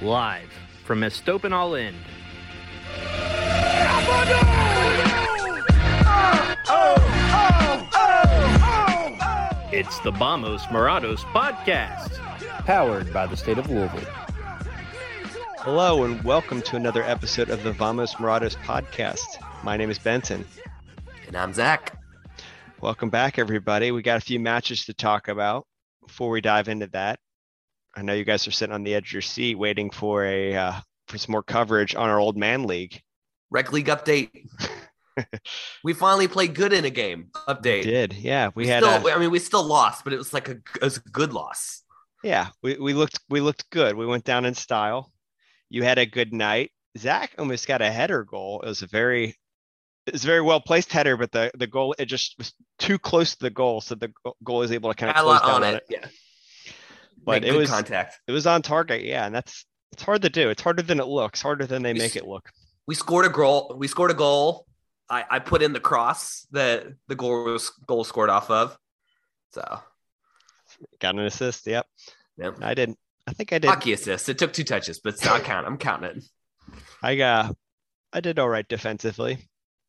Live from Estopan All In. It's the Vamos Morados podcast, powered by the state of Louisville. Hello, and welcome to another episode of the Vamos Morados podcast. My name is Benton. And I'm Zach. Welcome back, everybody. We got a few matches to talk about. Before we dive into that, I know you guys are sitting on the edge of your seat waiting for a uh, for some more coverage on our old man league. Rec League update. we finally played good in a game. Update. We did yeah? We, We had. still, a, I mean, we still lost, but it was like a, it was a good loss. yeah, we, we looked we looked good. We went down in style. You had a good night. Zach almost got a header goal. It was a very it was a very well placed header, but the the goal it just was too close to the goal, so the goal is able to kind of close down on on it. it. Yeah. But Make it was contact. it was on target. Yeah, and that's it's hard to do. It's harder than it looks. Harder than they We make it look. We scored a goal. We scored a goal. I, I put in the cross that the goal was goal scored off of. So Got an assist. Yep. Yep. I didn't. I think I did. hockey assist. It took two touches, but it's I count. I'm counting it. I got. I did all right defensively.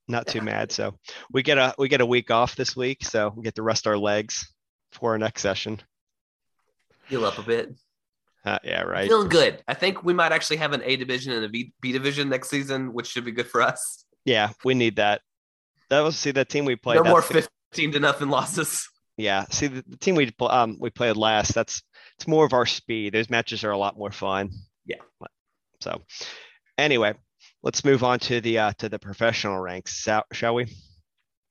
Not too mad. So we get a we get a week off this week, so we get to rest our legs for our next session. Heal up a bit. Uh, yeah, right. Feeling good. I think we might actually have an A division and a B, B division next season, which should be good for us. Yeah, we need that. That was see that team we played. no more fifteen to nothing losses. yeah, see the, the team we um we played last. That's it's more of our speed. Those matches are a lot more fun. Yeah. So, anyway, let's move on to the uh to the professional ranks, shall, shall we?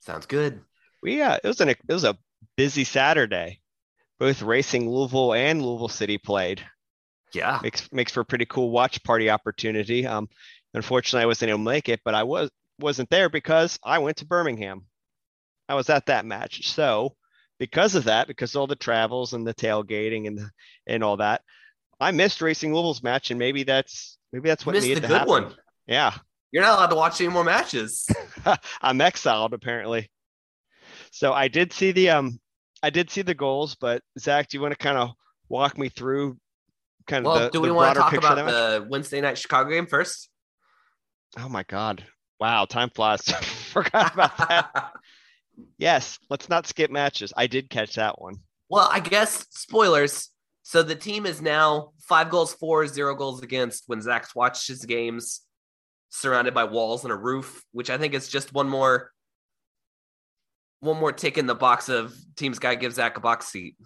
Sounds good. We uh, it was an it was a busy Saturday. Both Racing Louisville and Louisville City played. Yeah. Makes makes for a pretty cool watch party opportunity. Um, unfortunately, I wasn't able to make it, but I was wasn't there because I went to Birmingham. I was at that match, so because of that, because of all the travels and the tailgating and and all that, I missed Racing Louisville's match, and maybe that's maybe that's what Missed needed the to good happen. one. Yeah, You're not allowed to watch any more matches. I'm exiled apparently. So I did see the um I did see the goals, but Zach, do you want to kind of walk me through kind of Well, the, do we want to talk about the Wednesday night Chicago game first? Oh my god. Wow, time flies. Forgot about that. Yes, let's not skip matches. I did catch that one. well, I guess spoilers. So the team is now five goals for, zero goals against when Zach's watched his games, surrounded by walls and a roof, which I think is just one more one more tick in the box of teams guy give Zach a box seat.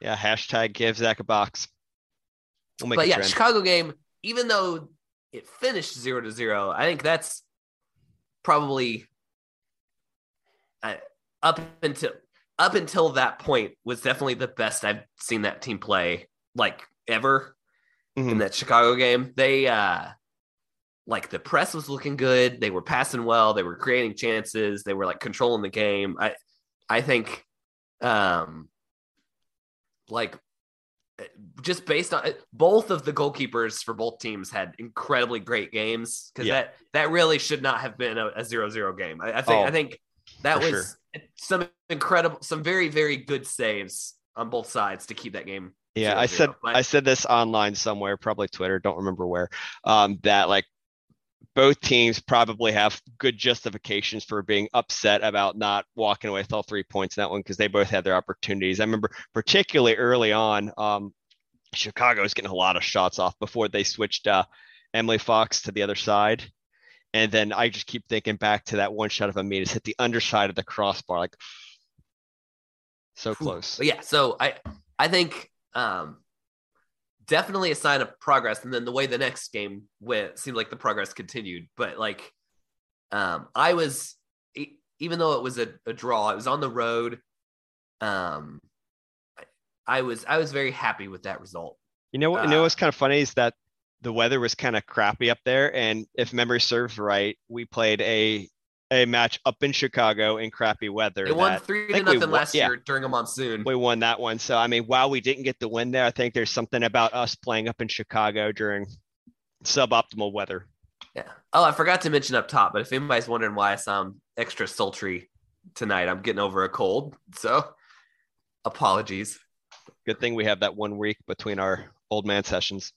Yeah, hashtag give Zach a box. We'll but yeah, trend. Chicago game, even though it finished zero to zero, I think that's probably uh, up until up until that point was definitely the best I've seen that team play like ever in Mhm. that Chicago game. They uh like the press was looking good. They were passing well. They were creating chances. They were like controlling the game. I I think um like just based on both of the goalkeepers for both teams had incredibly great games because Yeah. that that really should not have been a, a zero zero game. I, I think Oh, I think that was some incredible, some very very good saves on both sides to keep that game. Yeah, I said But- I said this online somewhere, probably Twitter, don't remember where. Um, that like both teams probably have good justifications for being upset about not walking away with all three points in that one because they both had their opportunities. I remember particularly early on, um, Chicago was getting a lot of shots off before they switched uh, Emily Fox to the other side. And then I just keep thinking back to that one shot of Amidas hit the underside of the crossbar, like so close. But yeah, so I I think um definitely a sign of progress. And then the way the next game went seemed like the progress continued. But like um I was even though it was a, a draw, it was on the road. Um I, I was I was very happy with that result. You know, what? you know what's kind of funny is that the weather was kind of crappy up there, and if memory serves right, we played a a match up in Chicago in crappy weather. They won three to nothing last yeah, year during a monsoon. We won that one. So I mean, while we didn't get the win there, I think there's something about us playing up in Chicago during suboptimal weather. Yeah. Oh, I forgot to mention up top, but if anybody's wondering why I sound extra sultry tonight, I'm getting over a cold. So apologies. Good thing we have that one week between our old man sessions.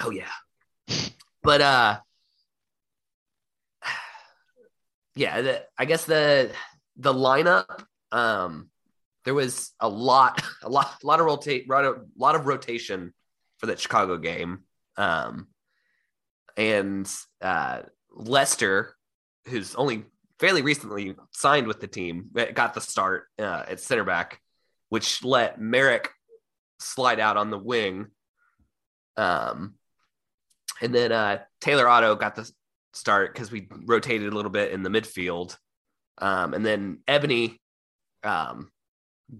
Oh yeah. But uh yeah, the, I guess the the lineup um there was a lot a lot a lot of rotate a lot of rotation for that Chicago game. Um and uh Lester who's only fairly recently signed with the team got the start uh, at center back which let Merrick slide out on the wing um and then uh Taylor Otto got the start because we rotated a little bit in the midfield. Um, and then Ebony um,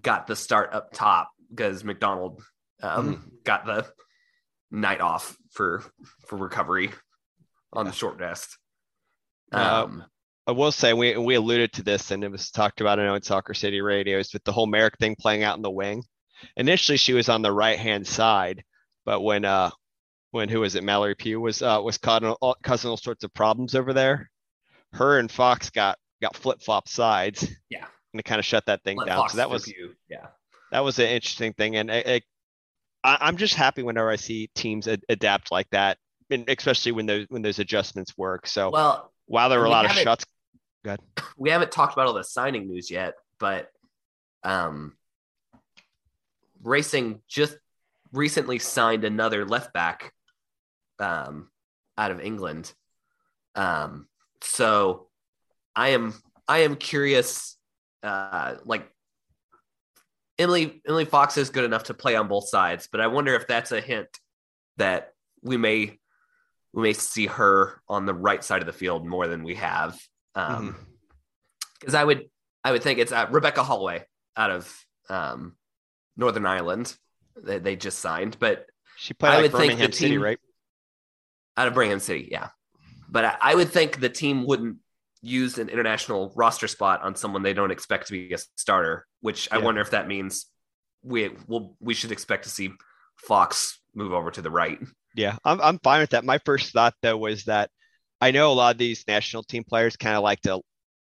got the start up top because McDonald um, mm got the night off for for recovery on yeah. the short rest. Uh, um, uh, I will say we we alluded to this and it was talked about I know in Soccer City radios with the whole Merrick thing playing out in the wing. Initially, she was on the right hand side, but when uh when who was it? Mallory Pugh was uh, was causing all, causing all sorts of problems over there. Her and Fox got got flip flop sides. Yeah, and to kind of shut that thing down. Fox so that was Pugh. yeah, that was an interesting thing, and it, it, I, am just happy whenever I see teams ad- adapt like that, and especially when those when those adjustments work. So well, while there were a lot of shots, good. We haven't talked about all the signing news yet, but um, Racing just recently signed another left back um, out of England. Um, so I am I am curious. Uh, like Emily Emily Fox is good enough to play on both sides, but I wonder if that's a hint that we may we may see her on the right side of the field more than we have. Um, because mm-hmm. I would I would think it's uh, Rebecca Holloway out of um, Northern Ireland. They, they just signed, but she played I like Birmingham City, team, right? Out of Birmingham City, yeah. But I, I would think the team wouldn't use an international roster spot on someone they don't expect to be a starter, which I wonder if that means we will we should expect to see Fox move over to the right. Yeah, I'm I'm fine with that. My first thought though was that I know a lot of these national team players kind of like to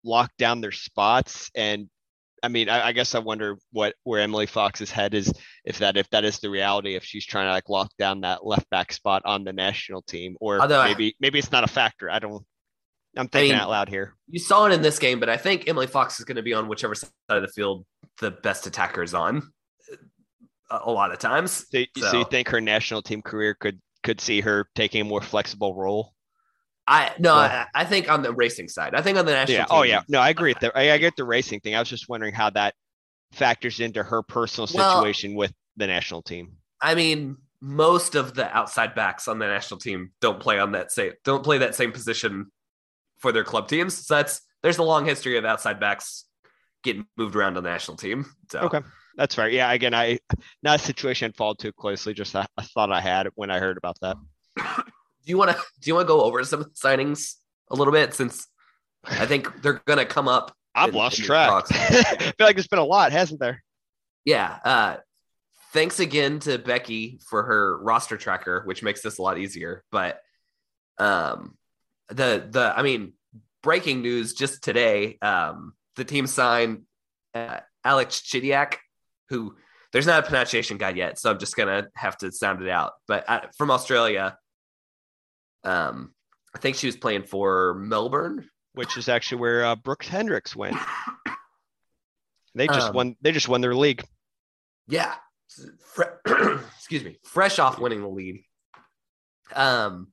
lock down their spots and I mean, I, I, guess I wonder what where Emily Fox's head is if that if that is the reality, if she's trying to like lock down that left back spot on the national team, or Although maybe I, maybe it's not a factor. I don't. I'm thinking I mean, out loud here. You saw it in this game, but I think Emily Fox is going to be on whichever side of the field the best attacker is on. A, a lot of times. So, so. so you think her national team career could could see her taking a more flexible role? I no, I, I, think on the racing side. I think on the national. Yeah. Oh, team, oh yeah. No, I agree uh, with that. I, I, get the racing thing. I was just wondering how that factors into her personal situation well, with the national team. I mean, most of the outside backs on the national team don't play on that same don't play that same position for their club teams. So that's there's a long history of outside backs getting moved around on the national team. So okay. That's fair. Yeah, again, I not a situation I'd followed too closely, just a, a thought I had when I heard about that. do you want to do you want to go over some signings a little bit since I think they're going to come up. I've in, lost in track. I feel like there's been a lot, hasn't there? Yeah. Uh, thanks again to Becky for her roster tracker, which makes this a lot easier. But um, the the I mean, breaking news just today. Um, the team signed uh, Alex Chidiac, who there's not a pronunciation guide yet, so I'm just gonna have to sound it out. But uh, from Australia, um, I think she was playing for Melbourne, which is actually where uh, Brooks Hendrix went. They just um, won. They just won their league. Yeah. Fre- excuse me. Fresh off winning the league. Um.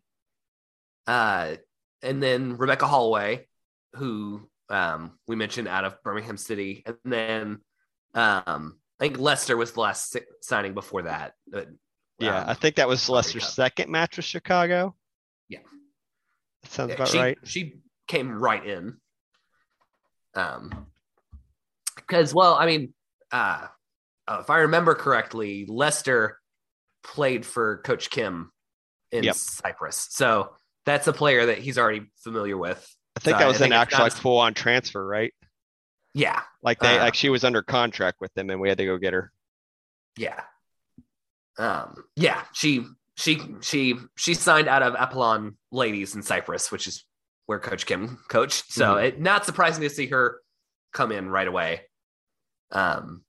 Uh, and then Rebecca Holloway, who um we mentioned out of Birmingham City, and then um I think Lester was the last signing before that. But, yeah, um, I think that was Lester's second match with Chicago. Yeah. That sounds about she, right. She came right in. Um, because well, I mean, uh, uh, if I remember correctly, Lester played for Coach Kim in Yep. Cyprus. So that's a player that he's already familiar with. I think So that I was think an actual not like full on transfer, right? Yeah, Like they Uh, like she was under contract with them and we had to go get her. yeah, um, yeah. She she she she signed out of Apollon Ladies in Cyprus, which is where Coach Kim coached. So Mhm. it not surprising to see her come in right away. Um,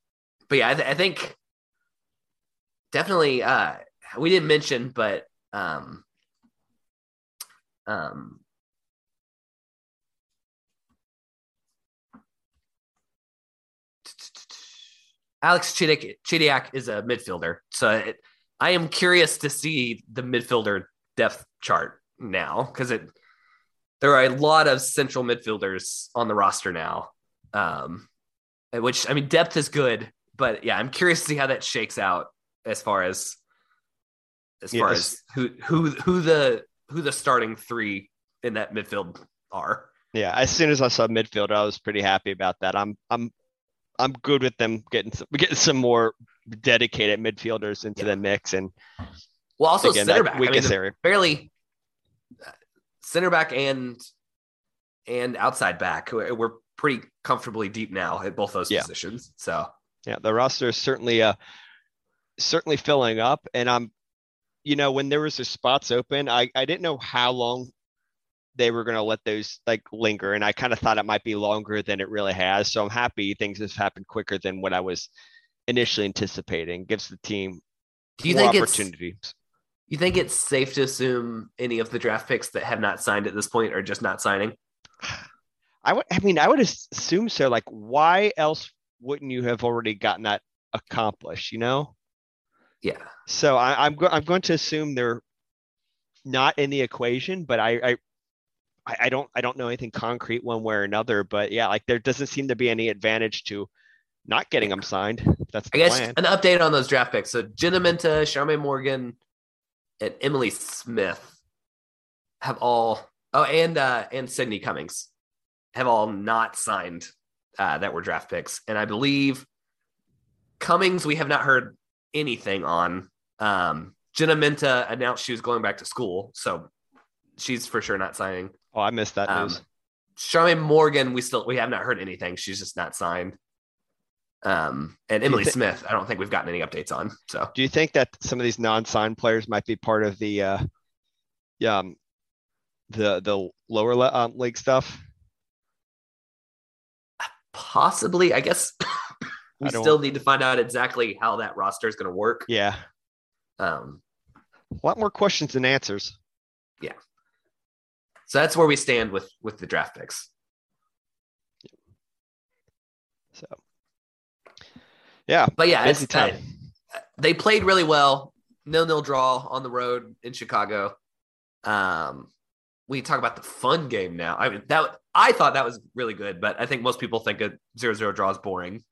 but yeah, I, th- I think definitely. Uh, we didn't mention, but um, um, Alex Chidiac, Chidiac is a midfielder, so it, I am curious to see the midfielder depth chart now because it there are a lot of central midfielders on the roster now, um, which I mean depth is good, but yeah, I'm curious to see how that shakes out as far as as far as who who who the who the starting three in that midfield are. Yeah, as soon as I saw midfield, I was pretty happy about that. I'm I'm I'm good with them getting some getting some more dedicated midfielders into Yeah. the mix and Well, also again center back. I mean, weakest the- area. fairly center back and and outside back. We're we're pretty comfortably deep now at both those Yeah. positions. So Yeah, the roster is certainly uh certainly filling up, and I'm, you know, when there was the spots open, I I didn't know how long they were going to let those like linger, and I kind of thought it might be longer than it really has. So I'm happy things have happened quicker than what I was initially anticipating. Gives the team do you more think opportunities. You think it's safe to assume any of the draft picks that have not signed at this point are just not signing? I would, I mean, I would assume so. Like, why else wouldn't you have already gotten that accomplished? You know. Yeah. So I, I'm go- I'm going to assume they're not in the equation, but I, I I don't I don't know anything concrete one way or another. But yeah, like there doesn't seem to be any advantage to not getting them signed. That's the I guess plan. an update on those draft picks. So Jenna Minta, Charmaine Morgan, and Emily Smith have all oh and uh and Sydney Cummings have all not signed uh that were draft picks. And I believe Cummings we have not heard anything on. Um Jenna Minta announced she was going back to school, so she's for sure not signing. Oh, I missed that Um, news. Charmaine Morgan, we still we have not heard anything. She's just not signed. Um, and Emily thi- Smith, I don't think we've gotten any updates on. So Do you think that some of these non-signed players might be part of the uh, yeah, um, the the lower le- um, league stuff? possibly, I guess we I still need to find out exactly how that roster is going to work. Yeah, Um, a lot more questions than answers. Yeah. So that's where we stand with with the draft picks. So yeah, But yeah, busy it's, time. they played really well. Nil nil draw on the road in Chicago. Um, we talk about the fun game now. I mean, that I thought that was really good, but I think most people think a zero zero draw is boring.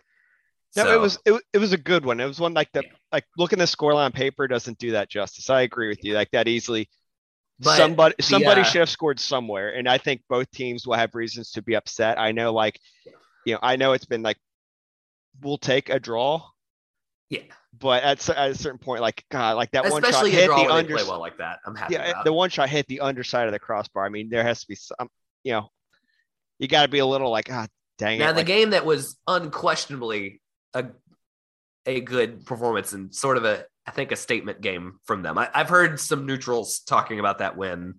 No, So- it was it, it was a good one. It was one like the like looking the scoreline on paper doesn't do that justice. I agree with you. Like that easily But somebody the, somebody uh, should have scored somewhere. And I think both teams will have reasons to be upset. I know like you know, I know it's been like we'll take a draw, yeah, but at, at a certain point, like God, like that one shot hit the under play well like that. I'm happy. yeah, the one shot hit the underside of the crossbar. I mean, there has to be some you know, you gotta be a little like, ah dang now it. the like- game that was unquestionably a a good performance and sort of a I think a statement game from them. I, I've heard some neutrals talking about that win.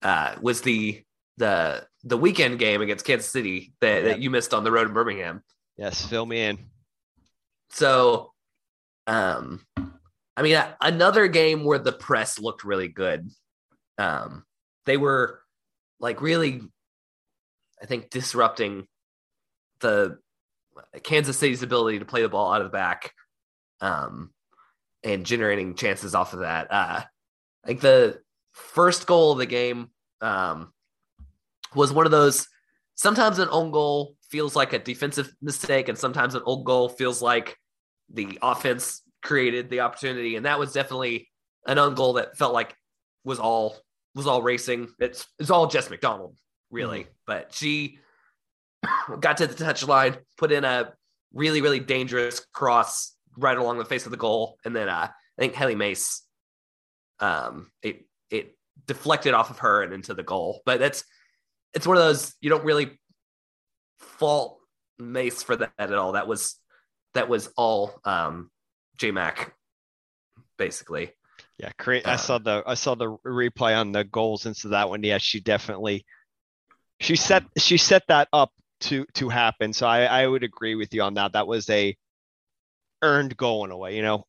Uh, was the the the weekend game against Kansas City that, Yeah. that you missed on the road in Birmingham. Yes, fill me in. So, um, I mean, another game where the press looked really good. Um, they were like really, I think, disrupting the Kansas City's ability to play the ball out of the back, um, and generating chances off of that. Uh, like the first goal of the game, um, was one of those. Sometimes an own goal feels like a defensive mistake, and sometimes an old goal feels like the offense created the opportunity, and that was definitely an own goal that felt like was all was all racing. It's it's all Jess McDonald, really, but she got to the touch line, put in a really really dangerous cross right along the face of the goal, and then uh, I think Hailie Mace, um, it it deflected off of her and into the goal. But that's it's one of those you don't really fault Mace for that at all. That was that was all um, J Mac, basically. Yeah. I saw the I saw the replay on the goals into that one. Yeah, she definitely she set she set that up to to happen. So I I would agree with you on that. That was a earned goal in a way, you know.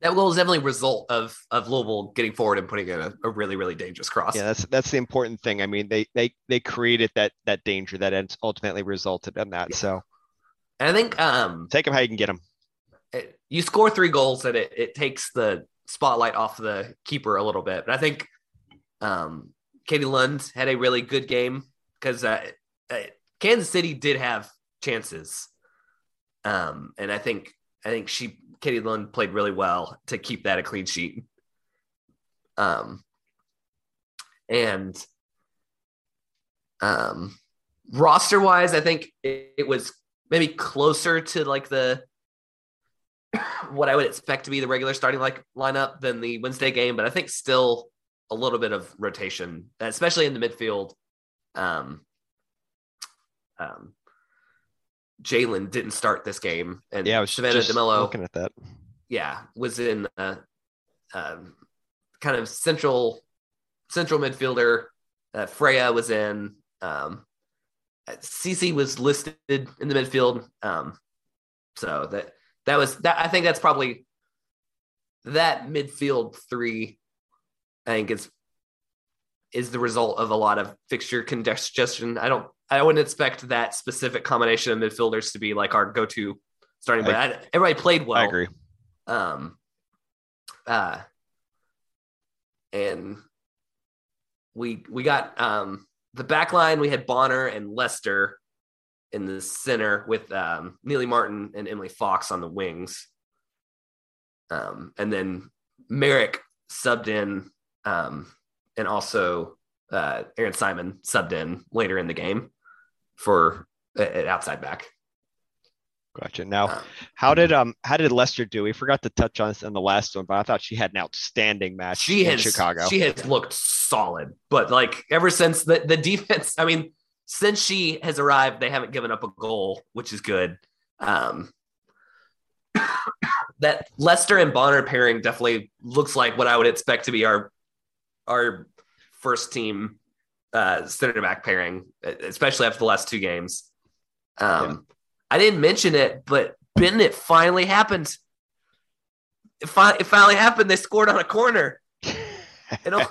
That goal is definitely a result of of Louisville getting forward and putting in a, a really really dangerous cross. Yeah, that's that's the important thing. I mean, they they they created that that danger that ultimately resulted in that. Yeah. So, and I think um take them how you can get them. It, you score three goals, and it it takes the spotlight off the keeper a little bit. But I think um Katie Lund had a really good game because uh, uh, Kansas City did have chances, um, and I think I think she Katie Lund played really well to keep that a clean sheet. Um, and um, roster wise, I think it, it was maybe closer to like the what I would expect to be the regular starting like lineup than the Wednesday game, but I think still a little bit of rotation, especially in the midfield. Um, um, Jaelin didn't start this game, and yeah, I was Savannah DeMelo, looking at that. Yeah, was in uh, uh, kind of central central midfielder. Uh, Freya was in. Um, CC was listed in the midfield. Um, so that that was that. I think that's probably that midfield three. I think is is the result of a lot of fixture congestion. I don't I wouldn't expect that specific combination of midfielders to be like our go-to starting. But I, everybody played well. I agree. Um, uh, and we we got um the back line. We had Bonner and Lester in the center with um, Nealy Martin and Emily Fox on the wings. Um, and then Merrick subbed in, um, and also uh, Erin Simon subbed in later in the game for an outside back. Gotcha. Now, um, how did um how did Lester do? We forgot to touch on this in the last one, but I thought she had an outstanding match she in has, Chicago. She has looked solid, but like ever since the the defense, I mean, since she has arrived, they haven't given up a goal, which is good. Um, that Lester and Bonner pairing definitely looks like what I would expect to be our our first team uh, center back pairing, especially after the last two games. Um, yeah. I didn't mention it, but Bennett finally happened. It, fi- it finally happened. They scored on a corner. it, only,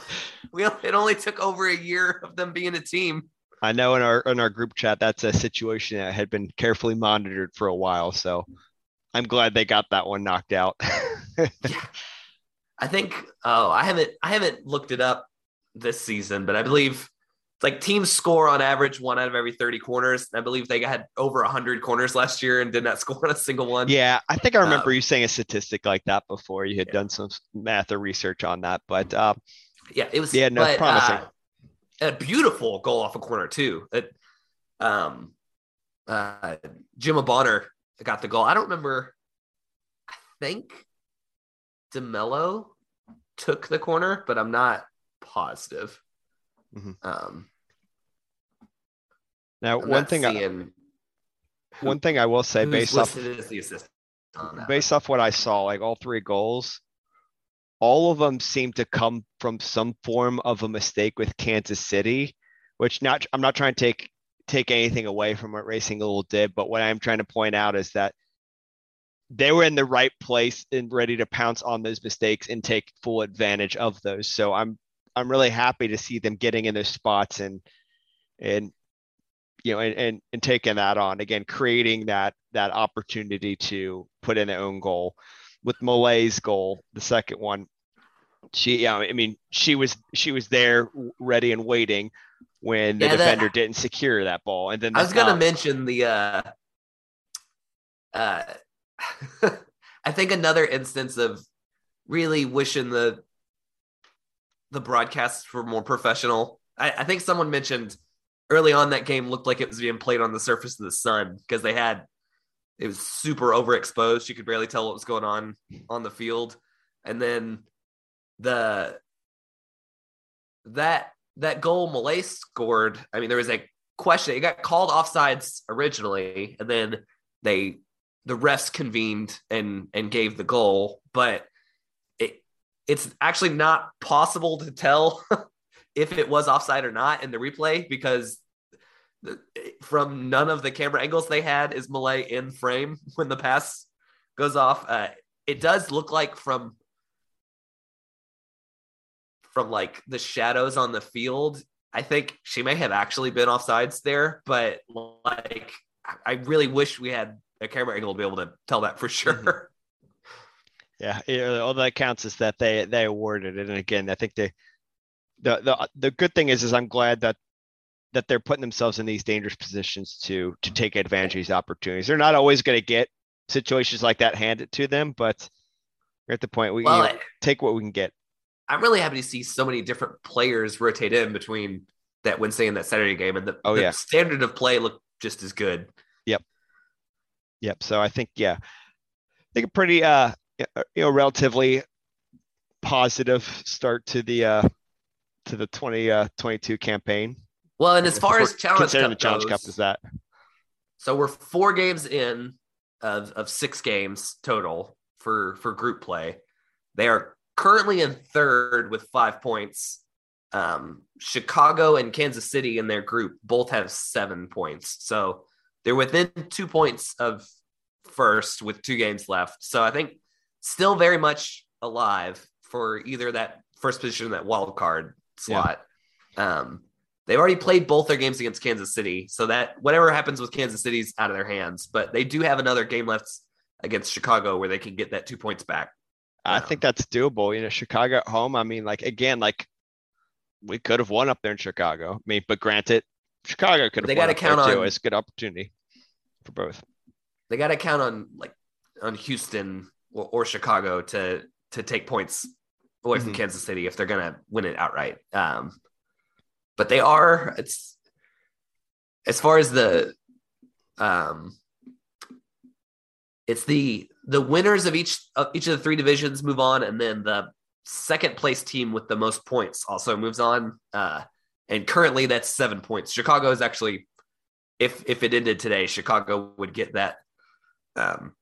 we, it only took over a year of them being a team. I know in our in our group chat that's a situation that had been carefully monitored for a while. So I'm glad they got that one knocked out. yeah. I think oh I haven't I haven't looked it up this season, but I believe like teams score on average one out of every 30 corners. I believe they had over 100 corners last year and did not score on a single one. Yeah, I think I remember um, you saying a statistic like that before. You had yeah. done some math or research on that, but uh, yeah, it was yeah, no, but, promising. Uh, a beautiful goal off a corner too. That um, uh, Gemma Bonner got the goal. I don't remember. I think DeMelo took the corner, but I'm not positive. Mm-hmm. Um, now, I'm one thing, I, one thing I will say, based off based off what I saw, like all three goals, all of them seem to come from some form of a mistake with Kansas City, which not I'm not trying to take take anything away from what Racing Little did, but what I'm trying to point out is that they were in the right place and ready to pounce on those mistakes and take full advantage of those. So I'm I'm really happy to see them getting in those spots and and you know and, and, and taking that on again, creating that that opportunity to put in their own goal. With Malay's goal, the second one, she yeah, I mean she was she was there ready and waiting when the yeah, defender that, didn't secure that ball. And then I was gonna mention the uh uh I think another instance of really wishing the the broadcasts were more professional. I, I think someone mentioned early on that game looked like it was being played on the surface of the sun because they had it was super overexposed. You could barely tell what was going on on the field. And then the that that goal Malay scored. I mean, there was a question. It got called offsides originally, and then they the refs convened and and gave the goal, but it's actually not possible to tell if it was offside or not in the replay because from none of the camera angles they had is Malay in frame when the pass goes off. Uh, it does look like from from like the shadows on the field. I think she may have actually been offsides there, but like I really wish we had a camera angle to be able to tell that for sure. Yeah, all that counts is that they they awarded it, and again, I think they the the the good thing is is I'm glad that that they're putting themselves in these dangerous positions to to take advantage of these opportunities. They're not always going to get situations like that handed to them, but we're at the point we well, you know, take what we can get. I'm really happy to see so many different players rotate in between that Wednesday and that Saturday game, and the, oh, the yeah. standard of play looked just as good. Yep. Yep. So I think yeah, I think a pretty uh you know relatively positive start to the uh to the 2022 uh, campaign. Well, and as far as challenge cup the challenge goes, cup is that. So we're four games in of of six games total for for group play. They are currently in third with five points. Um, Chicago and Kansas City in their group both have seven points. So they're within two points of first with two games left. So I think still very much alive for either that first position, that wild card slot. Yeah. Um, they've already played both their games against Kansas City, so that whatever happens with Kansas City's out of their hands. But they do have another game left against Chicago where they can get that two points back. I um, think that's doable. You know, Chicago at home. I mean, like again, like we could have won up there in Chicago. I mean, but granted, Chicago could have. They got to count on. Too. It's a good opportunity for both. They got to count on like on Houston or, or Chicago to to take points away mm-hmm. from Kansas City if they're going to win it outright. Um, but they are. It's as far as the um, it's the the winners of each of each of the three divisions move on, and then the second place team with the most points also moves on. Uh, and currently, that's seven points. Chicago is actually, if if it ended today, Chicago would get that um,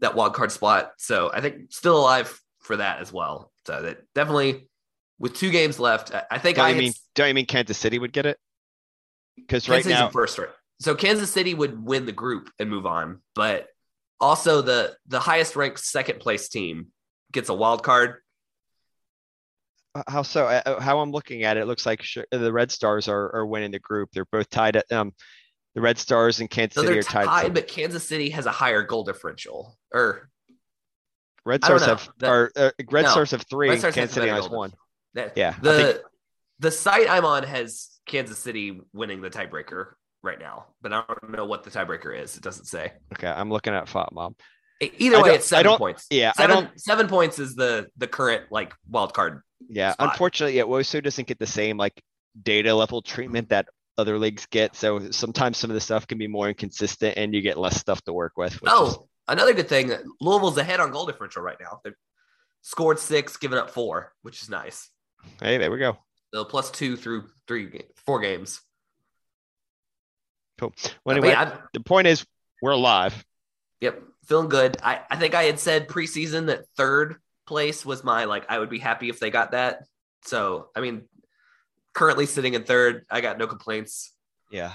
that wild card spot. So I think still alive for that as well. So that definitely with two games left, I think don't I mean don't you mean Kansas City would get it? Because right now first right. So Kansas City would win the group and move on, but also the the highest ranked second place team gets a wild card. Uh, how so? Uh, uh, how I'm looking at it, it looks like the Red Stars are, are winning the group. They're both tied at um the Red Stars and Kansas so City are tied. tied but Kansas City has a higher goal differential. Or Red Stars have the, are, uh, Red no, Stars have three. Kansas City has one. That, yeah. The think... the site I'm on has Kansas City winning the tiebreaker right now, but I don't know what the tiebreaker is. It doesn't say. Okay, I'm looking at FotMob. Either way, it's seven points. Yeah, seven, I don't. Seven points is the the current like wild card. Yeah, spot. unfortunately, yeah, WOSO doesn't get the same like data level treatment that other leagues get. So sometimes some of the stuff can be more inconsistent, and you get less stuff to work with. Oh, is... another good thing: Louisville's ahead on goal differential right now. They've scored six, given up four, which is nice. Hey, there we go. So plus two through three, four games. Cool. Well, anyway, yeah, the point is we're alive. Yep, feeling good. I, I think I had said preseason that third place was my like I would be happy if they got that. So I mean, currently sitting in third, I got no complaints. Yeah,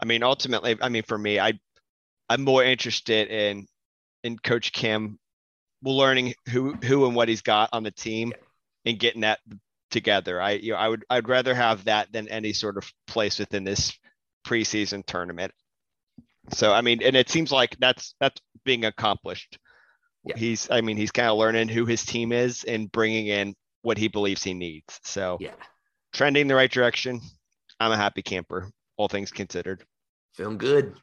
I mean, ultimately, I mean, for me, I I'm more interested in in Coach Kim learning who who and what he's got on the team and getting that together. I you know I would I'd rather have that than any sort of place within this preseason tournament. So I mean, and it seems like that's that's being accomplished. Yeah. He's I mean he's kind of learning who his team is and bringing in what he believes he needs. So yeah, trending the right direction. I'm a happy camper, all things considered. Feeling good.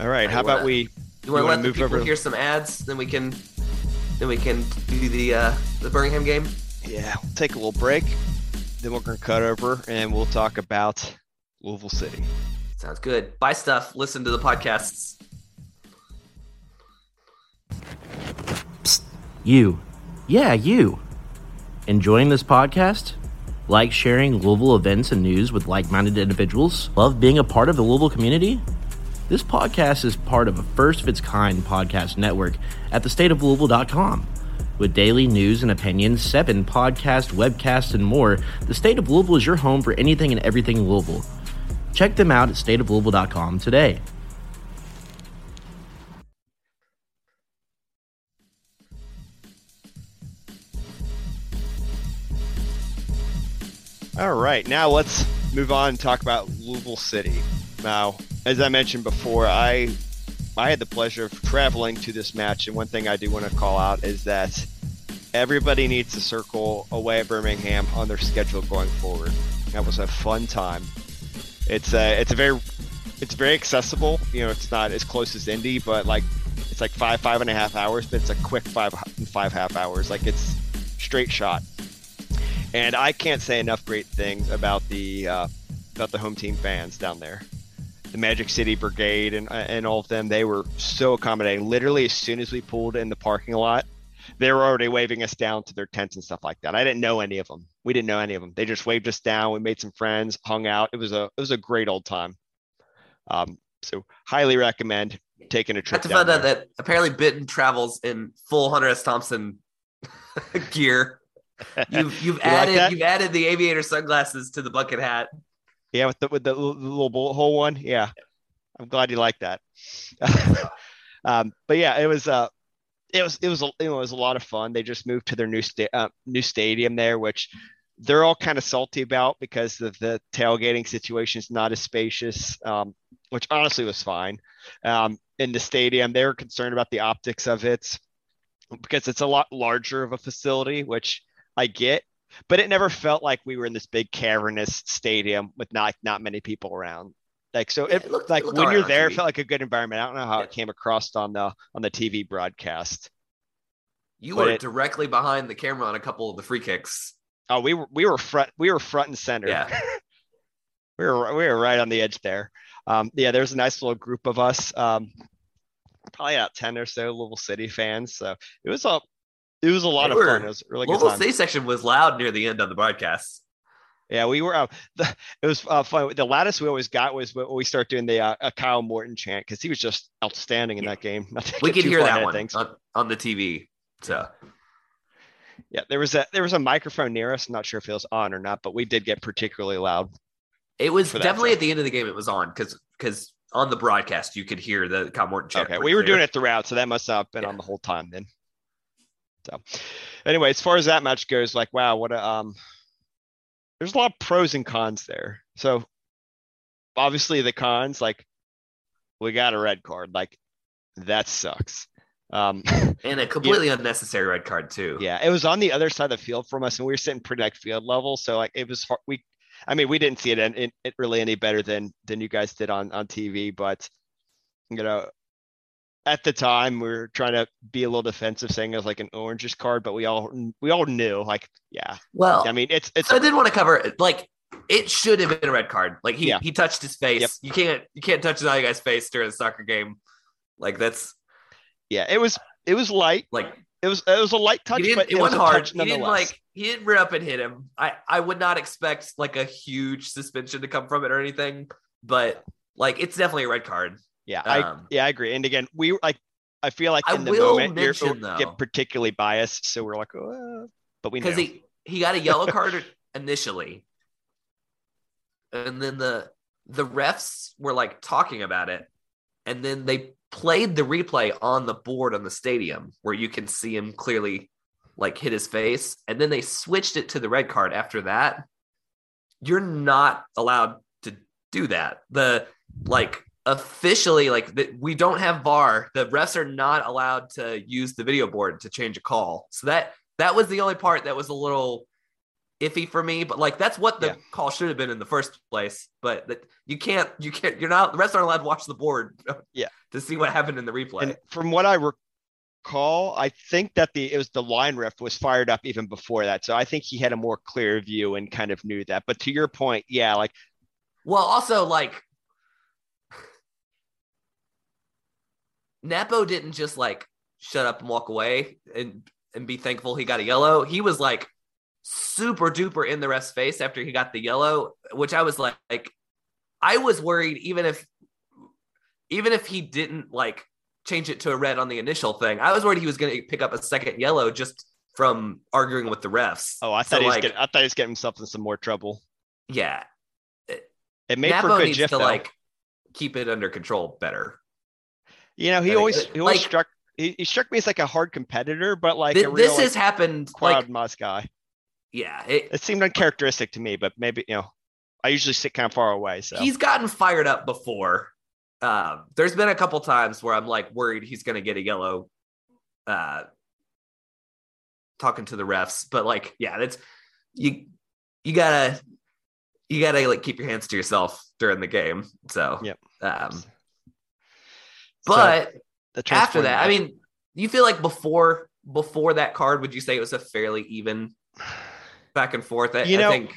All right, how about we? You want to let the people over? hear some ads, then we can then we can do the uh, the Birmingham game. Yeah, we'll take a little break. Then we're gonna cut over and we'll talk about Louisville City. Sounds good. Buy stuff. Listen to the podcasts. Psst, you. Yeah, you. Enjoying this podcast? Like sharing Louisville events and news with like minded individuals? Love being a part of the Louisville community? This podcast is part of a first of its kind podcast network at thestateoflouisville.com. With daily news and opinions, seven podcasts, webcasts, and more, the State of Louisville is your home for anything and everything Louisville. Check them out at stateoflouisville.com today. All right, now let's move on and talk about Louisville City. Now, as I mentioned before, I I had the pleasure of traveling to this match, and one thing I do want to call out is that everybody needs to circle away at Birmingham on their schedule going forward. That was a fun time. It's a it's a very it's very accessible. You know, it's not as close as Indy, but like it's like five five and a half hours, but it's a quick five five half hours. Like it's straight shot. And I can't say enough great things about the uh, about the home team fans down there. The Magic City Brigade and and all of them, they were so accommodating. Literally, as soon as we pulled in the parking lot, they were already waving us down to their tents and stuff like that. I didn't know any of them. We didn't know any of them. They just waved us down. We made some friends, hung out. It was a it was a great old time. Um, so highly recommend taking a trip. Down find out that apparently Benton travels in full Hunter S. Thompson gear. You've you've You added that? you've added the aviator sunglasses to the bucket hat. Yeah, with the with the little bullet hole one. Yeah, I'm glad you like that. um, but yeah, it was uh, it was it was a, it was a lot of fun. They just moved to their new sta- uh, new stadium there, which they're all kind of salty about because the, the tailgating situation is not as spacious, um, which honestly was fine. Um, in the stadium, they were concerned about the optics of it because it's a lot larger of a facility, which I get but it never felt like we were in this big cavernous stadium with not not many people around. Like so, Yeah, it, it looked- like it when you're there, it felt like a good environment. I don't know how Yeah. it came across on the on the TV broadcast. You But were it- directly behind the camera on a couple of the free kicks. Oh, we were we were front we were front and center. Yeah. we were we were right on the edge there. Um, yeah, there's a nice little group of us. Um, probably about ten or so Louisville City fans. So it was a it was a lot They of were- fun. It was really good Louisville time. City section was loud near the end of the broadcast. Yeah, we were. Uh, the, it was uh, fun. The loudest we always got was when we start doing the uh, a Kyle Morton chant because he was just outstanding in that game. We could hear that one on, on the TV. So Yeah, there was a there was a microphone near us. I'm not sure if it was on or not, but we did get particularly loud. it was definitely at the end of the game. It was on because because on the broadcast you could hear the Kyle Morton chant. Okay, we were clear. doing it throughout, so that must have been Yeah. on the whole time then. So, anyway, as far as that match goes, like wow, what a um, there's a lot of pros and cons there. So, obviously the cons, like we got a red card, like that sucks. Um, and a completely unnecessary red card too. Yeah, it was on the other side of the field from us, and we were sitting pretty like field level. So like it was hard. We, I mean, we didn't see it in, in, it really any better than than you guys did on on TV. But you know, at the time we were trying to be a little defensive, saying it was like an oranges card, but we all we all knew like yeah. Well, I mean, it's it's so I did want to cover like it should have been a red card. Like he Yeah. he touched his face. Yep. You can't you can't touch another guy's face during a soccer game. Like that's yeah, it was it was light. like It was it was a light touch, but it it was a hard. touch He didn't like he didn't run up and hit him. I I would not expect like a huge suspension to come from it or anything, but like it's definitely a red card. Yeah, I Um, yeah I agree. And again, we like I feel like I in the will moment you're though- get particularly biased, so we're like, oh, but we know. because he he got a yellow card initially, and then the the refs were like talking about it, and then they played the replay on the board on the stadium where you can see him clearly like hit his face, and then they switched it to the red card after that. You're not allowed to do that. The like officially like the, we don't have VAR. The refs are not allowed to use the video board to change a call. So that that was the only part that was a little iffy for me. But like that's what the Yeah. call should have been in the first place. But that you can't you can't you're not the refs aren't allowed to watch the board. Yeah. to see what happened in the replay. And from what I recall, I think that the it was the line ref was fired up even before that. So I think he had a more clear view and kind of knew that. But to your point, yeah, like Well, also like Napo didn't just like shut up and walk away and and be thankful he got a yellow. He was like super duper in the ref's face after he got the yellow, which I was like, like I was worried even if even if he didn't like change it to a red on the initial thing, I was worried he was going to pick up a second yellow just from arguing with the refs. Oh, I thought so, he was like, getting, I thought he was getting himself in some more trouble. Yeah, it, made Napo for good needs to though. like keep it under control better. You know, he always he always like, struck he, he, struck me as like a hard competitor, but like th- real, this like, has happened crowd like, moss guy. Yeah, it, it seemed uncharacteristic to me, but maybe you know, I usually sit kind of far away. So he's gotten fired up before. Uh, there's been a couple times where I'm like worried he's going to get a yellow. Uh, talking to the refs, but like, yeah, that's you. You gotta, you gotta like keep your hands to yourself during the game. So, yep. Um, but so, after that, I mean, you feel like before before that card, would you say it was a fairly even back and forth? I, you know, I think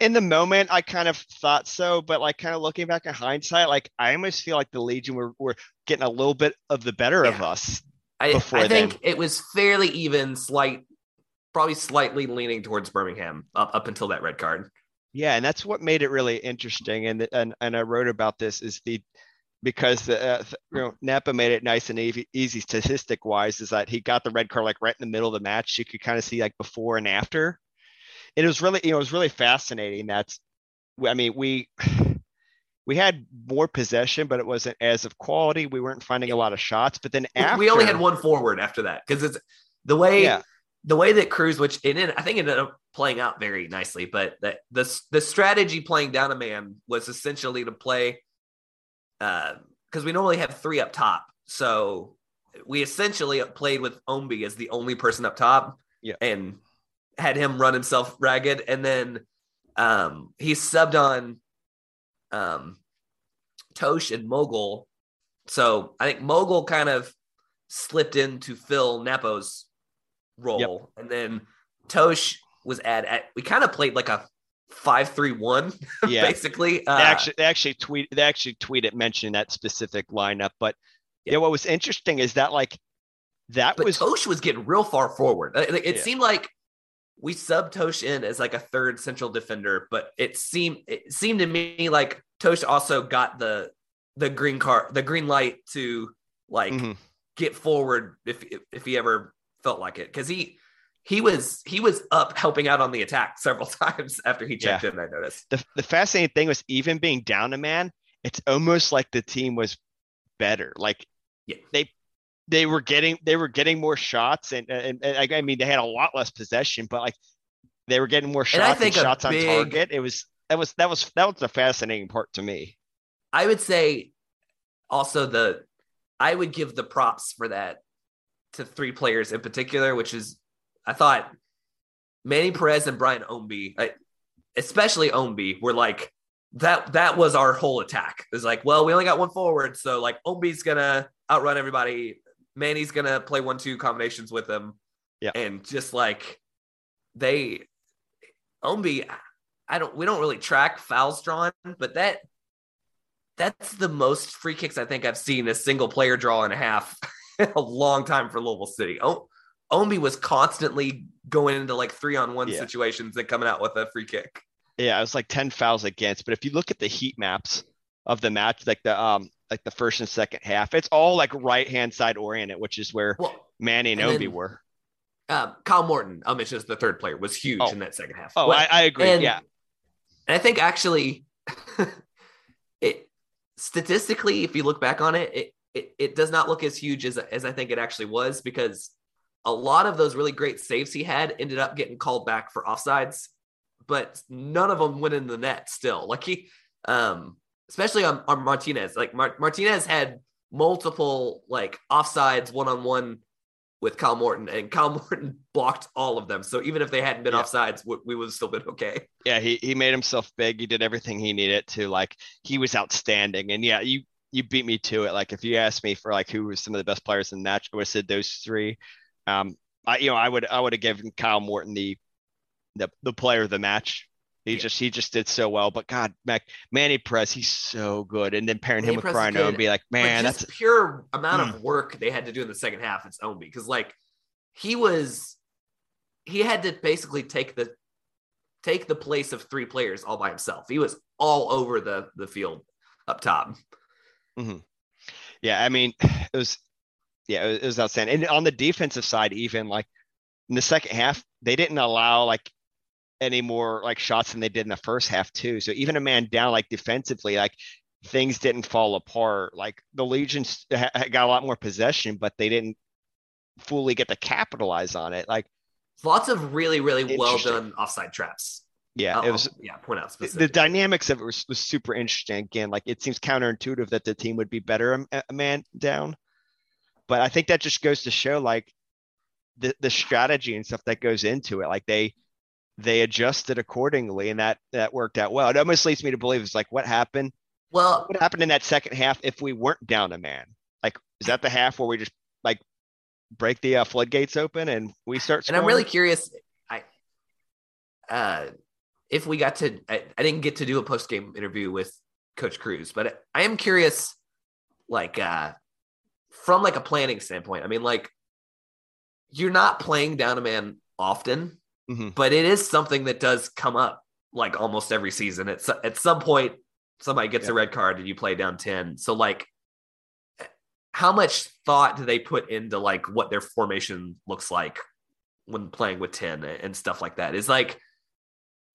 in the moment I kind of thought so, but like kind of looking back in hindsight, like I almost feel like the Legion were, were getting a little bit of the better yeah. of us. I, I think it was fairly even, slight, probably slightly leaning towards Birmingham up, up until that red card. Yeah, and that's what made it really interesting. And and and I wrote about this is the because the uh, you know Napa made it nice and easy, easy statistic wise is that he got the red card like right in the middle of the match. You could kind of see like before and after it was really you know it was really fascinating that i mean we we had more possession but it wasn't as of quality we weren't finding a lot of shots but then after, we only had one forward after that because it's the way yeah. the way that cruz which it ended, i think ended up playing out very nicely but that the, the strategy playing down a man was essentially to play uh because we normally have three up top so we essentially played with Ownby as the only person up top yeah and had him run himself ragged, and then um, he subbed on um, Tosh and Moguel. So I think Moguel kind of slipped in to fill Napo's role, yep. and then Tosh was at, at we kind of played like a five three one, yeah. basically. Uh, they actually, they actually tweet, they actually tweeted mentioning that specific lineup. But yeah, what was interesting is that like that but was Tosh was getting real far forward. It, it yeah. seemed like we sub Tosh in as like a third central defender, but it seemed it seemed to me like Tosh also got the the green card, the green light to like mm-hmm. get forward if, if if he ever felt like it because he he was he was up helping out on the attack several times after he checked yeah. in. I noticed the the fascinating thing was even being down a man, it's almost like the team was better. Like yeah. they they were getting they were getting more shots and, and, and I mean they had a lot less possession, but like they were getting more shots and, and shots big, on target. It was that was that was that was the fascinating part to me. I would say also the I would give the props for that to three players in particular, which is I thought Manny Perez and Brian Ownby, especially Ownby, were like that. That was our whole attack. It was like, well, we only got one forward, so like Ownby's gonna outrun everybody. Manny's gonna play one two combinations with him. Yeah. And just like they Ownby, I don't we don't really track fouls drawn, but that that's the most free kicks I think I've seen a single player draw in a half a long time for Louisville City. O- Ownby was constantly going into like three on one yeah. situations and coming out with a free kick. Yeah, it was like 10 fouls against. But if you look at the heat maps of the match, like the um like the first and second half. It's all like right hand side oriented, which is where well, Manny and, and Ownby then, were. Uh, Kyle Morton, I'll mention as the third player, was huge oh. in that second half. Oh, I, I, agree. And, yeah, and I think actually, it statistically, if you look back on it, it, it it does not look as huge as as I think it actually was because a lot of those really great saves he had ended up getting called back for offsides, but none of them went in the net. Still, like he, um, especially on, on Martinez. Like Mar- Martinez had multiple like offsides one on one with Kyle Morton, and Kyle Morton blocked all of them. So even if they hadn't been yeah. offsides, we, we would have still been okay. Yeah, he he made himself big. He did everything he needed to. Like he was outstanding. And yeah, you you beat me to it. Like if you asked me for like who was some of the best players in the match, I would have said those three. Um, I you know I would I would have given Kyle Morton the the the player of the match He Yeah. just he just did so well. But God, Mac, Manny Perez, he's so good. And then pairing Manny him with Press is Brian and be like, man, just that's pure amount Mm. of work they had to do in the second half. It's own because like he was, he had to basically take the take the place of three players all by himself. He was all over the the field up top. yeah. I mean, it was yeah, it was, outstanding. And on the defensive side, even like in the second half, they didn't allow like any more like shots than they did in the first half too. So even a man down like defensively, like things didn't fall apart. Like the Legions ha- got a lot more possession, but they didn't fully get to capitalize on it. Like Lots of really really well done offside traps. yeah, I'll- it was yeah. Point out the dynamics of it was, was super interesting. Again, like it seems counterintuitive that the team would be better a, a man down, but I think that just goes to show like the the strategy and stuff that goes into it. Like they they adjusted accordingly, and that that worked out well. It almost leads me to believe it's like what happened. well, What happened in that second half if we weren't down a man? Like is that the half where we just like break the uh, floodgates open and we start? and I'm really curious. I uh, if we got to, I, I didn't get to do a post game interview with Coach Cruz, but I am curious, like uh, from like a planning standpoint. I mean, like you're not playing down a man often, Mhm. but it is something that does come up like almost every season. At at some point, somebody gets a red card and you play down ten. So like. How much thought do they put into like what their formation looks like when playing with 10 and stuff like that is like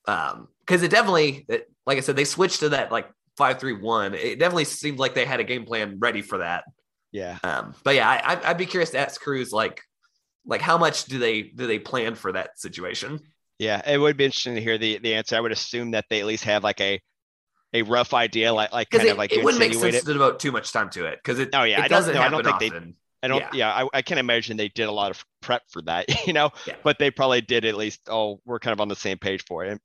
um because it definitely it, like i said they switched to that like 531 it definitely seemed like they had a game plan ready for that yeah. um but yeah I, i'd be curious to ask cruz like like how much do they do they plan for that situation Yeah, it would be interesting to hear the the answer. I would assume that they at least have like a a rough idea, like like kind it, of like it wouldn't make sense insinuated. to devote too much time to it because it Oh yeah, it I doesn't know. I don't think they. I don't. yeah. Yeah, I, I can imagine they did a lot of prep for that, you know. Yeah. But they probably did at least. Oh, we're kind of on the same page for it.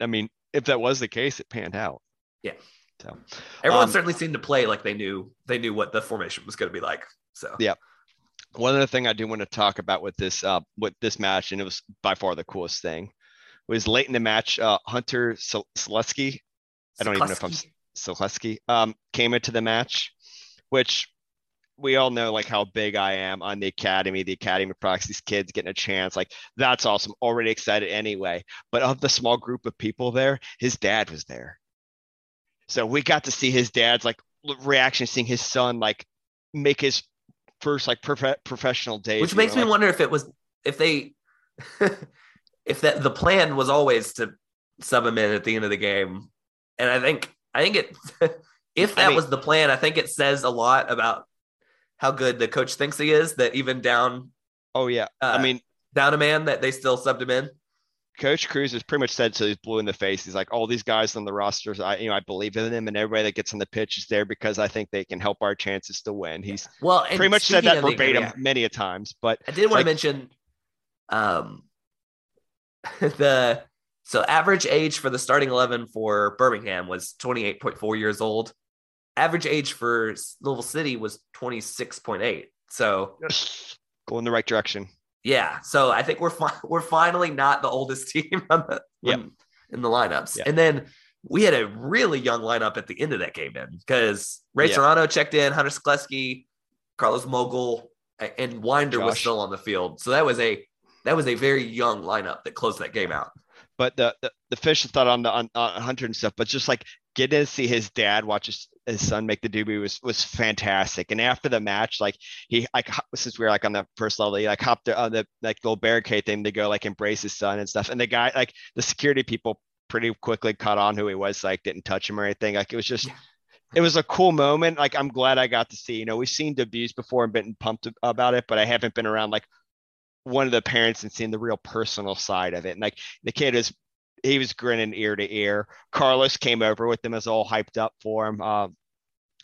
I mean, if that was the case, it panned out. Yeah. So everyone Um, certainly seemed to play like they knew they knew what the formation was going to be like so Yeah. one other thing I do want to talk about with this uh with this match, and it was by far the coolest thing, was late in the match. Uh, Hunter Selesky, I don't even know if I'm. Selesky, um, came into the match, which we all know like how big I am on the academy, the academy products, these kids getting a chance. Like that's awesome. Already excited anyway. But of the small group of people there, his dad was there. So we got to see his dad's like reaction, seeing his son like make his first like prof- professional day. which makes me wonder if it was if they if that the plan was always to sub him in at the end of the game and i think i think it if I that mean- was the plan i think it says a lot about how good the coach thinks he is that even down Oh yeah. uh, I mean, down a man that they still subbed him in Coach Cruz has pretty much said so he's blue in the face. He's like, all these guys on the rosters, I you know, I believe in them, and everybody that gets on the pitch is there because I think they can help our chances to win. He's well pretty much said that verbatim academy, many a times. But I did want Like- to mention um the so average age for the starting 11 for Birmingham was 28.4 years old. Average age for Louisville City was 26.8. So, go in the right direction. Yeah, so I think we're fi- we're finally not the oldest team on the Yep. in, in the lineups. Yeah. And then we had a really young lineup at the end of that game in because Ray Yeah. Serrano checked in, Hunter Skleski, Carlos Moguel, and Wynder was still on the field. So that was a that was a very young lineup that closed that game out. But the the, the fish thought on the on, on Hunter and stuff, but just like getting to see his dad watch his, his son make the debut was was fantastic. And after the match, like he like since we were like on the first level, he like hopped on the like little barricade thing to go like embrace his son and stuff. And the guy like the security people pretty quickly caught on who he was, like didn't touch him or anything. Like it was just Yeah. it was a cool moment. Like I'm glad I got to see. You know, we've seen debuts before and been pumped about it, but I haven't been around like one of the parents and seen the real personal side of it. And like the kid is he was grinning ear to ear. Carlos came over with them, as all hyped up for him. Um,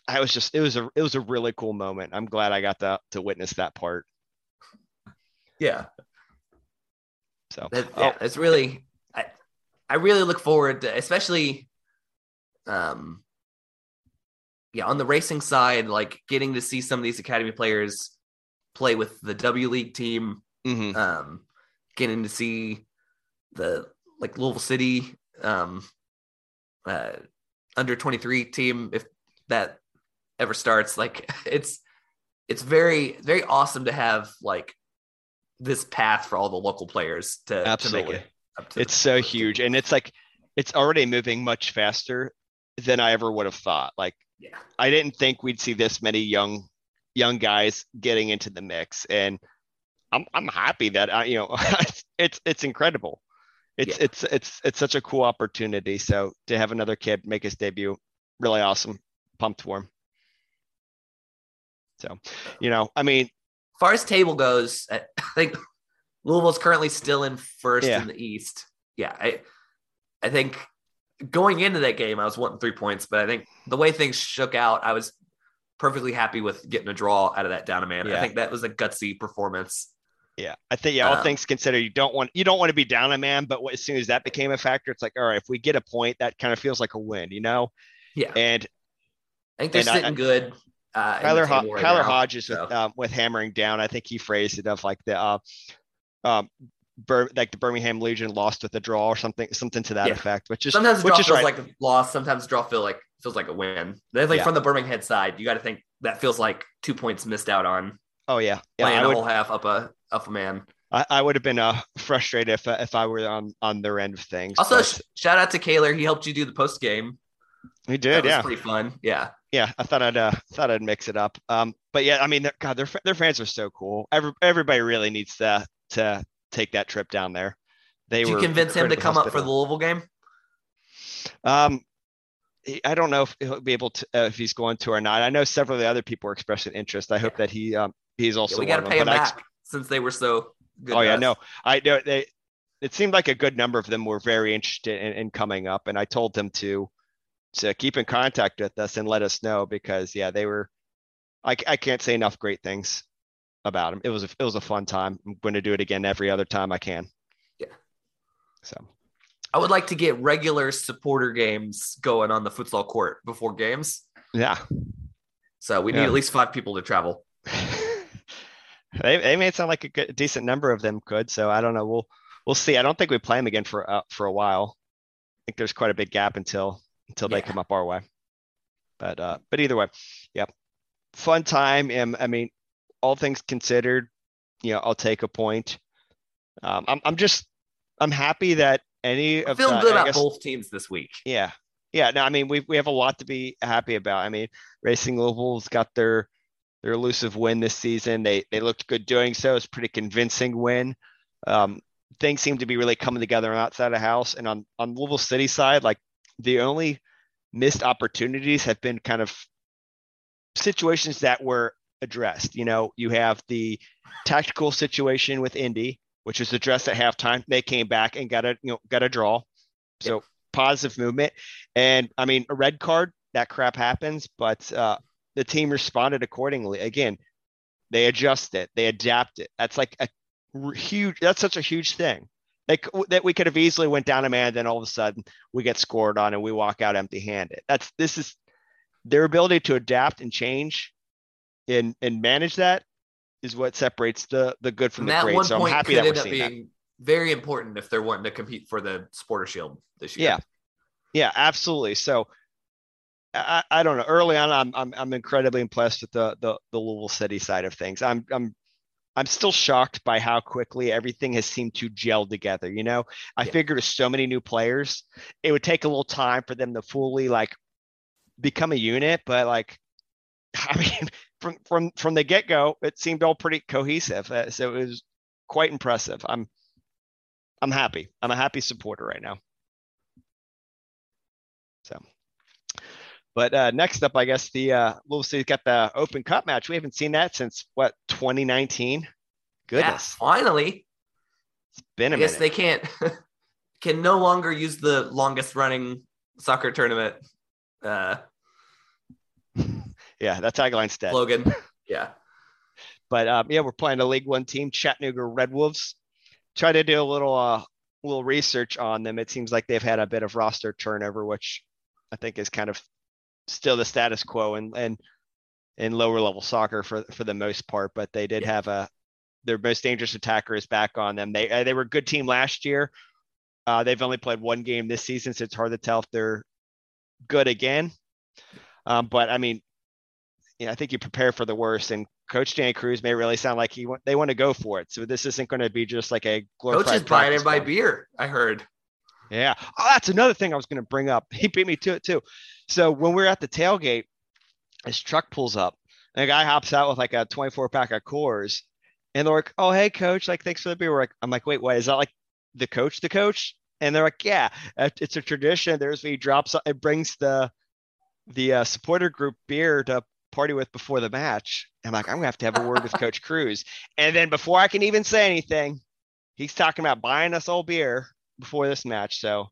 I was just it was a it was a really cool moment. I'm glad I got to to witness that part. Yeah. So That, oh, it's really I I really look forward to especially um yeah, on the racing side, like getting to see some of these academy players play with the W League team, mhm. um, getting to see the like Louisville City um, uh, under 23 team if that ever starts. Like it's it's very very awesome to have like this path for all the local players to Absolutely. To make it up to It's so huge, and it's like it's already moving much faster than I ever would have thought. Like yeah I didn't think we'd see this many young young guys getting into the mix, and I'm I'm happy that I you know it's it's incredible. It's Yeah. it's it's it's such a cool opportunity. So to have another kid make his debut, really awesome. Pumped for him. So, you know, I mean, As far as table goes, I think Louisville's currently still in first Yeah. in the East. Yeah, I I think going into that game, I was wanting three points, but I think the way things shook out, I was perfectly happy with getting a draw out of that down a man. Yeah. I think that was a gutsy performance. Yeah, I think yeah. All Um, things considered, you don't want you don't want to be down a man, but as soon as that became a factor, it's like, all right, if we get a point, that kind of feels like a win, you know. Yeah, And I think they're and I- sitting good. Uh, Kyler Ho- right Kyler now, Hodges with um, with hammering down, I think he phrased it of like the uh, um, Bir- like the Birmingham Legion lost with a draw or something, something to that Yeah. effect, which is sometimes which draw is feels right. like a loss. Sometimes draw feel like feels like a win. Then like Yeah. from the Birmingham side, you got to think that feels like two points missed out on oh yeah, yeah. playing I a would whole half up a up a man. I, I would have been uh, frustrated if if I were on on their end of things. Also, but sh- shout out to Kyler. He helped you do the post game. he That did, was yeah. pretty fun. Yeah, yeah, I thought I'd uh, thought I'd mix it up. Um, but yeah, I mean, God, their their fans are so cool. Every everybody really needs to to take that trip down there. They did you convince him to come up for the. Louisville game? Um, I don't know if he'll be able to uh, if he's going to or not. I know several of the other people are expressing interest. I hope that he um he's Yeah, also we got to them. pay him But I back since they were so good. oh yeah, us. no, I know they. It seemed like a good number of them were very interested in, in coming up, and I told them to to keep in contact with us and let us know because yeah, they were. I, I can't say enough great things about them. It was a, it was a fun time. I'm going to do it again every other time I can. Yeah. So I would like to get regular supporter games going on the futsal court before games. yeah, So we need Yeah. at least five people to travel. they they made sound like a good, decent number of them could. So I don't know. We'll we'll see. I don't think we play them again for uh, for a while. I think there's quite a big gap until until they Yeah. come up our way. But uh, but either way, yeah, fun time. And I mean, all things considered, you know, I'll take a point. Um, I'm I'm just I'm happy that any of feeling the, good about guess- both teams this week. yeah. Yeah. No, I mean, we we have a lot to be happy about. I mean, Racing Louisville's got their their elusive win this season. They they looked good doing so. It's pretty convincing win. Um, things seem to be really coming together on outside of house. And on on Louisville City side, like the only missed opportunities have been kind of situations that were addressed. You know, you have the tactical situation with Indy, which was addressed at halftime. They came back and got a you know got a draw. So positive movement. And I mean, a red card, that crap happens, but uh, the team responded accordingly. Again, they adjust it, they adapt it. That's like a huge. That's such a huge thing. Like that we could have easily went down a man, then all of a sudden we get scored on and we walk out empty-handed. That's this is their ability to adapt and change and and manage that is what separates the the good from And the great. So I'm point happy could that we're end up seeing that. being very important if they're wanting to compete for the Sporter Shield this year. Yeah. Yeah, absolutely. So I, I don't know. Early on, I'm I'm I'm incredibly impressed with the the the Louisville City side of things. I'm I'm I'm still shocked by how quickly everything has seemed to gel together. You know, I Yeah. figured with so many new players, it would take a little time for them to fully like become a unit, but like I mean, from from from the get go, it seemed all pretty cohesive. Uh, so it was quite impressive. I'm I'm happy. I'm a happy supporter right now. So, but uh, next up, I guess the uh, Louisville City's got the Open Cup match. We haven't seen that since what 2019. Yeah, Goodness, finally. it's been a I guess minute. they can't can no longer use the longest running soccer tournament uh yeah, that tagline's dead. slogan. Yeah. But um, yeah, we're playing a League One team, Chattanooga Red Wolves. Try to do a little uh, little research on them. It seems like they've had a bit of roster turnover, which I think is kind of still the status quo and and in lower level soccer for for the most part. But they did have a their most dangerous attacker is back on them. They uh, they were a good team last year. Uh, they've only played one game this season, so it's hard to tell if they're good again. Um, but I mean, you know, I think you prepare for the worst, and Coach Dan Cruz may really sound like he want, they want to go for it. So this isn't going to be just like a glorified. Coach is buying everybody beer. I heard. Yeah. Oh, that's another thing I was going to bring up. He beat me to it too. So when we are at the tailgate, his truck pulls up, and a guy hops out with like a 24 pack of Coors, and they're like, "Oh, hey, coach! Like, thanks for the beer." We're like, I'm like, "Wait, what? Is that like the coach, the coach?" And they're like, "Yeah, it's a tradition. There's he drops, it brings the the uh, supporter group beer to party with before the match." I'm like, I'm gonna have to have a word with Coach Cruz, and then before I can even say anything, he's talking about buying us all beer before this match. So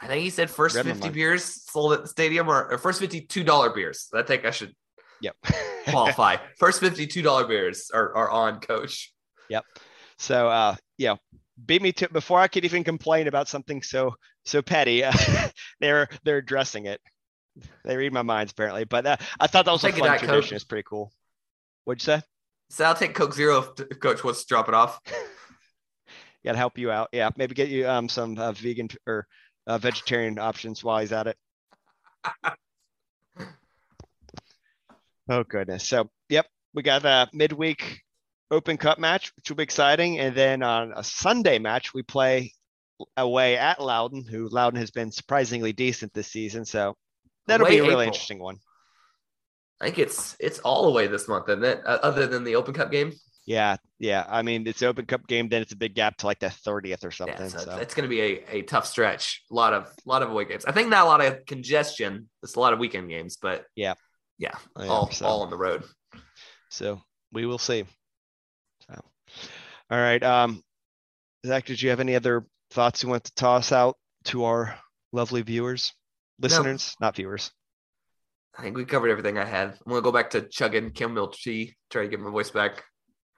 I think he said first my 50 mind. beers sold at the stadium or, or first 50 $2 beers. I think I should Yep. qualify. first 50 $2 beers are, are on coach. Yep. So uh yeah, beat me to before I could even complain about something so so petty. Uh, they're they're addressing it. They read my minds apparently, but uh, I thought that was a Take it fun tradition. Coach. It's pretty cool. What'd you say? So I'll take Coke Zero if if coach wants to drop it off. Got to help you out. Yeah, maybe get you um some uh, vegan or uh, vegetarian options while he's at it. oh goodness. So yep, we got a midweek Open Cup match, which will be exciting, and then on a Sunday match we play away at Loudoun, who Loudoun has been surprisingly decent this season. So that'll be a really April. interesting one. I think it's it's all away this month, isn't it? Uh, other than the Open Cup game. Yeah, yeah. I mean, it's Open Cup game, then it's a big gap to like the 30th or something. Yeah, so, so. it's going to be a, a tough stretch. A lot of lot of away games. I think not a lot of congestion. It's a lot of weekend games, but Yeah. yeah, Yeah, all so- all on the road. So we will see. So, all right. Um, Zach, did you have any other thoughts you want to toss out to our lovely viewers, listeners, not viewers? I think we covered everything I had. I'm gonna go back to chugging chamomile tea, try to get my voice back.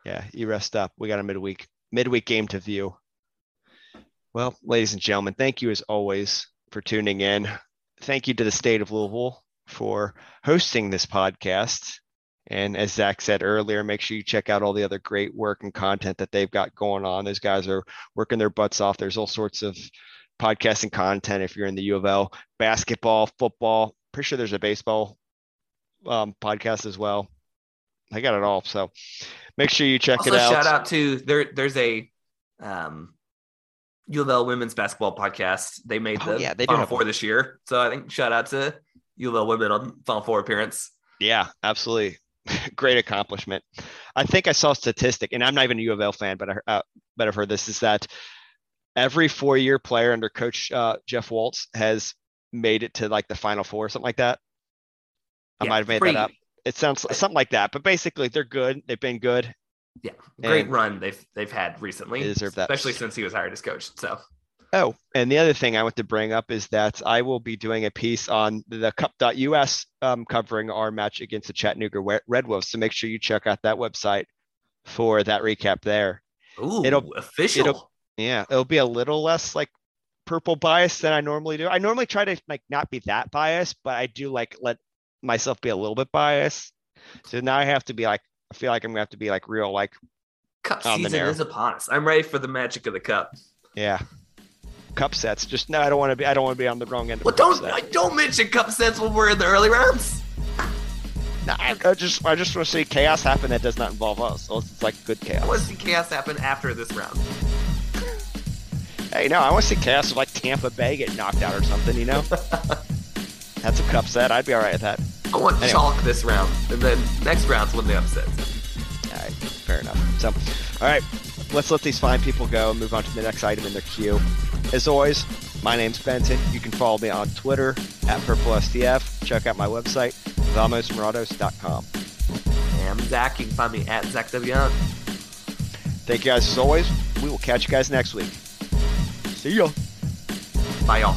Yeah, you rest up. We got a midweek midweek game to view. Well, ladies and gentlemen, thank you as always for tuning in. Thank you to the state of Louisville for hosting this podcast. And as Zach said earlier, make sure you check out all the other great work and content that they've got going on. Those guys are working their butts off. There's all sorts of podcasting content if you're in the U of L, basketball, football. Pretty sure there's a baseball um, podcast as well. I got it all. So make sure you check Also, it out. shout out to there. There's a um, U of L women's basketball podcast. They made Oh, the yeah, they Final Four one. this year, so I think shout out to U of L women on Final Four appearance. Yeah, absolutely. Great accomplishment. I think I saw a statistic, and I'm not even a U of L fan, but I, uh, but I've heard this is that every four-year player under Coach uh, Jeff Walz has made it to like the Final Four, or something like that. I Yeah, might have made pretty- that up. It sounds something like that, but basically they're good. They've been good. Yeah, great run they've they've had recently, They deserve that. especially since he was hired as coach. So Oh, and the other thing I want to bring up is that I will be doing a piece on the cup.us um, covering our match against the Chattanooga Red Wolves. So make sure you check out that website for that recap there. ooh, It'll- official. it'll- Yeah, it'll be a little less like purple bias than I normally do. I normally try to like not be that biased, but I do like let myself be a little bit biased. So now I have to be like, I feel like I'm gonna have to be like real, like, cup on season is upon us. I'm ready for the magic of the cup. yeah, cup sets. Just no, I don't want to be. I don't want to be on the wrong end. Of Well, don't. I don't mention cup sets when we're in the early rounds. No, I, I just I just want to see chaos happen that does not involve us. So it's like good chaos. I want to see chaos happen after this round. Hey, no, I want to see chaos of like Tampa Bay get knocked out or something. You know, that's a cup set. I'd be all right with that. I want Anyway. chalk this round, and then next round's when the upsets. All right, fair enough. So, all right, let's let these fine people go and move on to the next item in their queue. As always, my name's Benton. You can follow me on Twitter at PurpleSDF. Check out my website, VamosMorados.com. And I'm Zach. You can find me at Zach. Thank you guys as always. We will catch you guys next week. See ya. Bye, y'all.